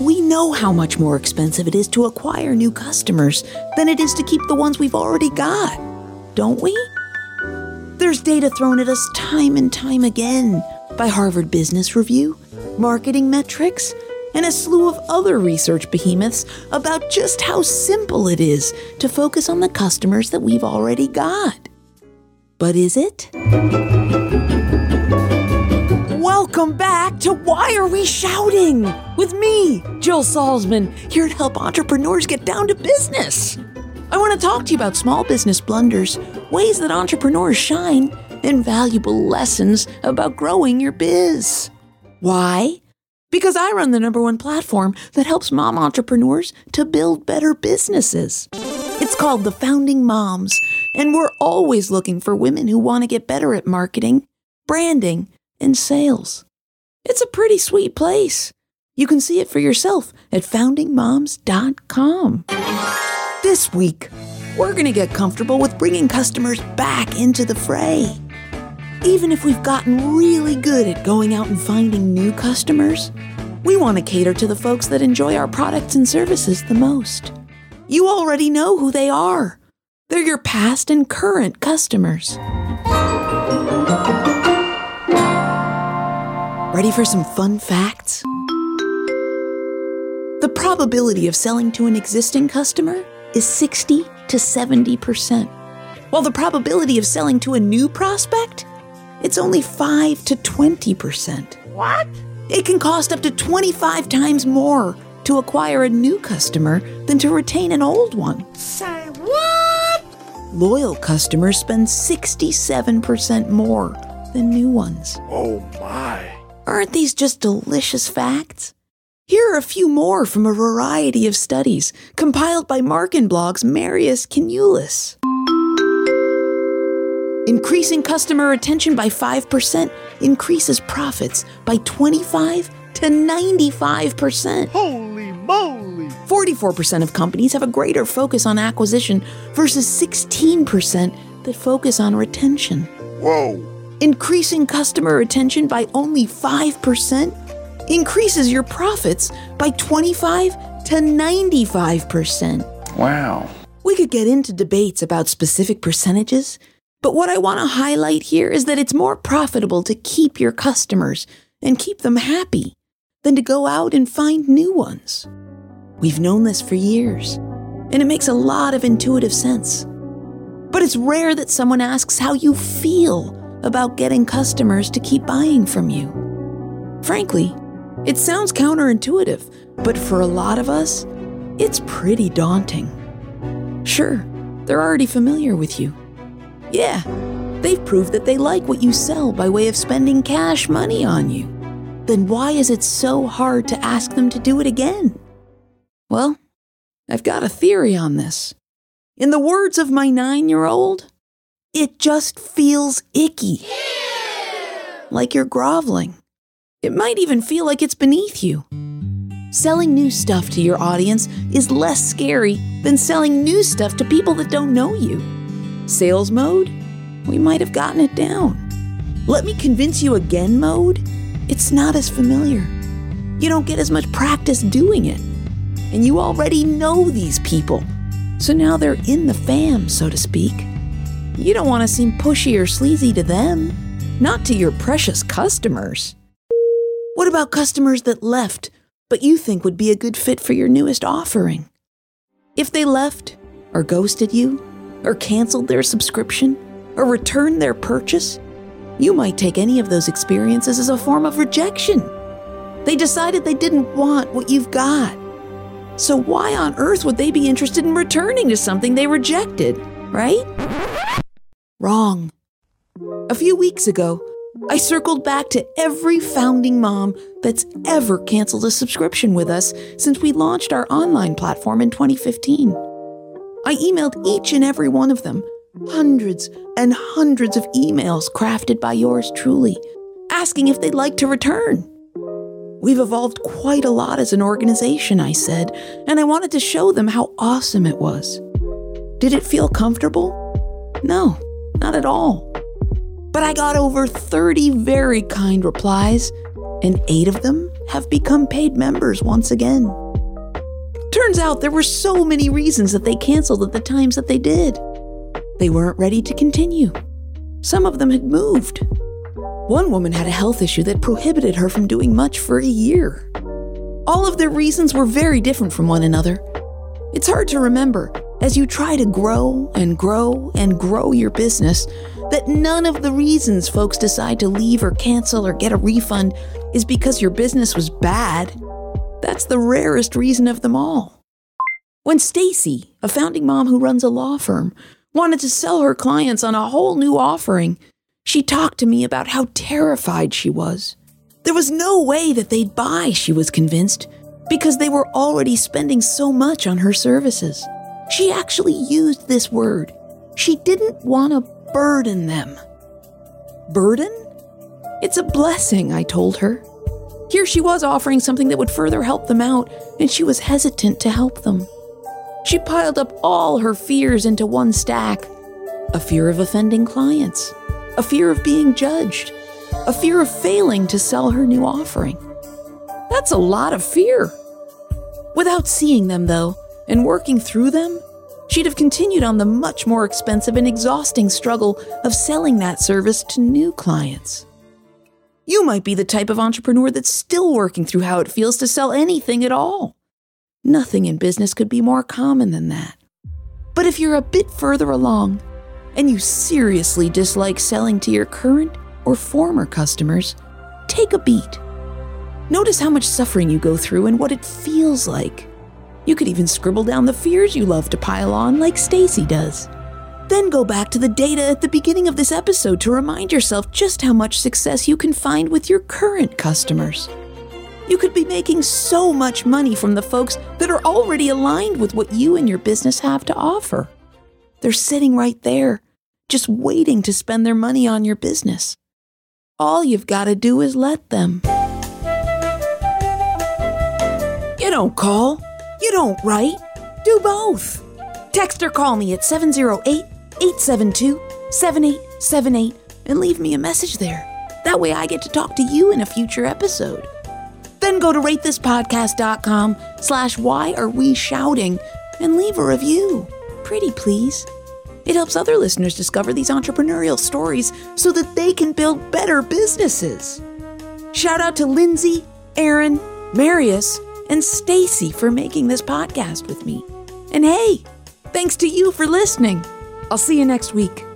We know how much more expensive it is to acquire new customers than it is to keep the ones we've already got, don't we? There's data thrown at us time and time again by Harvard Business Review, Marketing Metrics, and a slew of other research behemoths about just how simple it is to focus on the customers that we've already got. But is it? Welcome back to Why Are We Shouting? With me, Jill Salzman, here to help entrepreneurs get down to business. I want to talk to you about small business blunders, ways that entrepreneurs shine, and valuable lessons about growing your biz. Why? Because I run the number one platform that helps mom entrepreneurs to build better businesses. It's called The Founding Moms, and we're always looking for women who want to get better at marketing, branding, and sales. It's a pretty sweet place. You can see it for yourself at foundingmoms.com. This week, we're going to get comfortable with bringing customers back into the fray. Even if we've gotten really good at going out and finding new customers, we want to cater to the folks that enjoy our products and services the most. You already know who they are. They're your past and current customers. Ready for some fun facts? The probability of selling to an existing customer is 60 to 70%, while the probability of selling to a new prospect, it's only 5 to 20%. What? It can cost up to 25 times more to acquire a new customer than to retain an old one. Say what? Loyal customers spend 67% more than new ones. Oh my. Aren't these just delicious facts? Here are a few more from a variety of studies compiled by Markinblog's Marius Canulis. Increasing customer retention by 5% increases profits by 25 to 95%. Holy moly. 44% of companies have a greater focus on acquisition versus 16% that focus on retention. Whoa. Increasing customer retention by only 5% increases your profits by 25 to 95%. Wow. We could get into debates about specific percentages, but what I want to highlight here is that it's more profitable to keep your customers and keep them happy than to go out and find new ones. We've known this for years, and it makes a lot of intuitive sense. But it's rare that someone asks how you feel about getting customers to keep buying from you. Frankly, it sounds counterintuitive, but for a lot of us, it's pretty daunting. Sure, they're already familiar with you. Yeah, they've proved that they like what you sell by way of spending cash money on you. Then why is it so hard to ask them to do it again? Well, I've got a theory on this. In the words of my nine year old, it just feels icky. Like you're groveling. It might even feel like it's beneath you. Selling new stuff to your audience is less scary than selling new stuff to people that don't know you. Sales mode? We might have gotten it down. Let me convince you again mode? It's not as familiar. You don't get as much practice doing it. And you already know these people. So now they're in the fam, so to speak. You don't want to seem pushy or sleazy to them, not to your precious customers. What about customers that left, but you think would be a good fit for your newest offering? If they left, or ghosted you, or canceled their subscription, or returned their purchase, you might take any of those experiences as a form of rejection. They decided they didn't want what you've got. So, why on earth would they be interested in returning to something they rejected, right? Wrong. A few weeks ago, I circled back to every founding mom that's ever canceled a subscription with us since we launched our online platform in 2015. I emailed each and every one of them, hundreds and hundreds of emails crafted by yours truly, asking if they'd like to return. We've evolved quite a lot as an organization, I said, and I wanted to show them how awesome it was. Did it feel comfortable? No, not at all. But I got over 30 very kind replies, and eight of them have become paid members once again. Turns out there were so many reasons that they canceled at the times that they did. They weren't ready to continue. Some of them had moved. One woman had a health issue that prohibited her from doing much for a year. All of their reasons were very different from one another. It's hard to remember, as you try to grow and grow and grow your business, that none of the reasons folks decide to leave or cancel or get a refund is because your business was bad. That's the rarest reason of them all. When Stacy, a founding mom who runs a law firm, wanted to sell her clients on a whole new offering, she talked to me about how terrified she was. There was no way that they'd buy, she was convinced, because they were already spending so much on her services. She actually used this word. She didn't want to burden them. Burden? It's a blessing, I told her. Here she was offering something that would further help them out, and she was hesitant to help them. She piled up all her fears into one stack a fear of offending clients, a fear of being judged, a fear of failing to sell her new offering. That's a lot of fear. Without seeing them, though, and working through them, she'd have continued on the much more expensive and exhausting struggle of selling that service to new clients. You might be the type of entrepreneur that's still working through how it feels to sell anything at all. Nothing in business could be more common than that. But if you're a bit further along and you seriously dislike selling to your current or former customers, take a beat. Notice how much suffering you go through and what it feels like. You could even scribble down the fears you love to pile on like Stacy does. Then go back to the data at the beginning of this episode to remind yourself just how much success you can find with your current customers. You could be making so much money from the folks that are already aligned with what you and your business have to offer. They're sitting right there, just waiting to spend their money on your business. All you've got to do is let them. You don't call, you don't write, do both. Text or call me at 708 872 7878 and leave me a message there. That way I get to talk to you in a future episode. Then go to ratethispodcast.com slash why are we shouting and leave a review. Pretty please. It helps other listeners discover these entrepreneurial stories so that they can build better businesses. Shout out to Lindsay, Aaron, Marius, and Stacy for making this podcast with me. And hey, thanks to you for listening. I'll see you next week.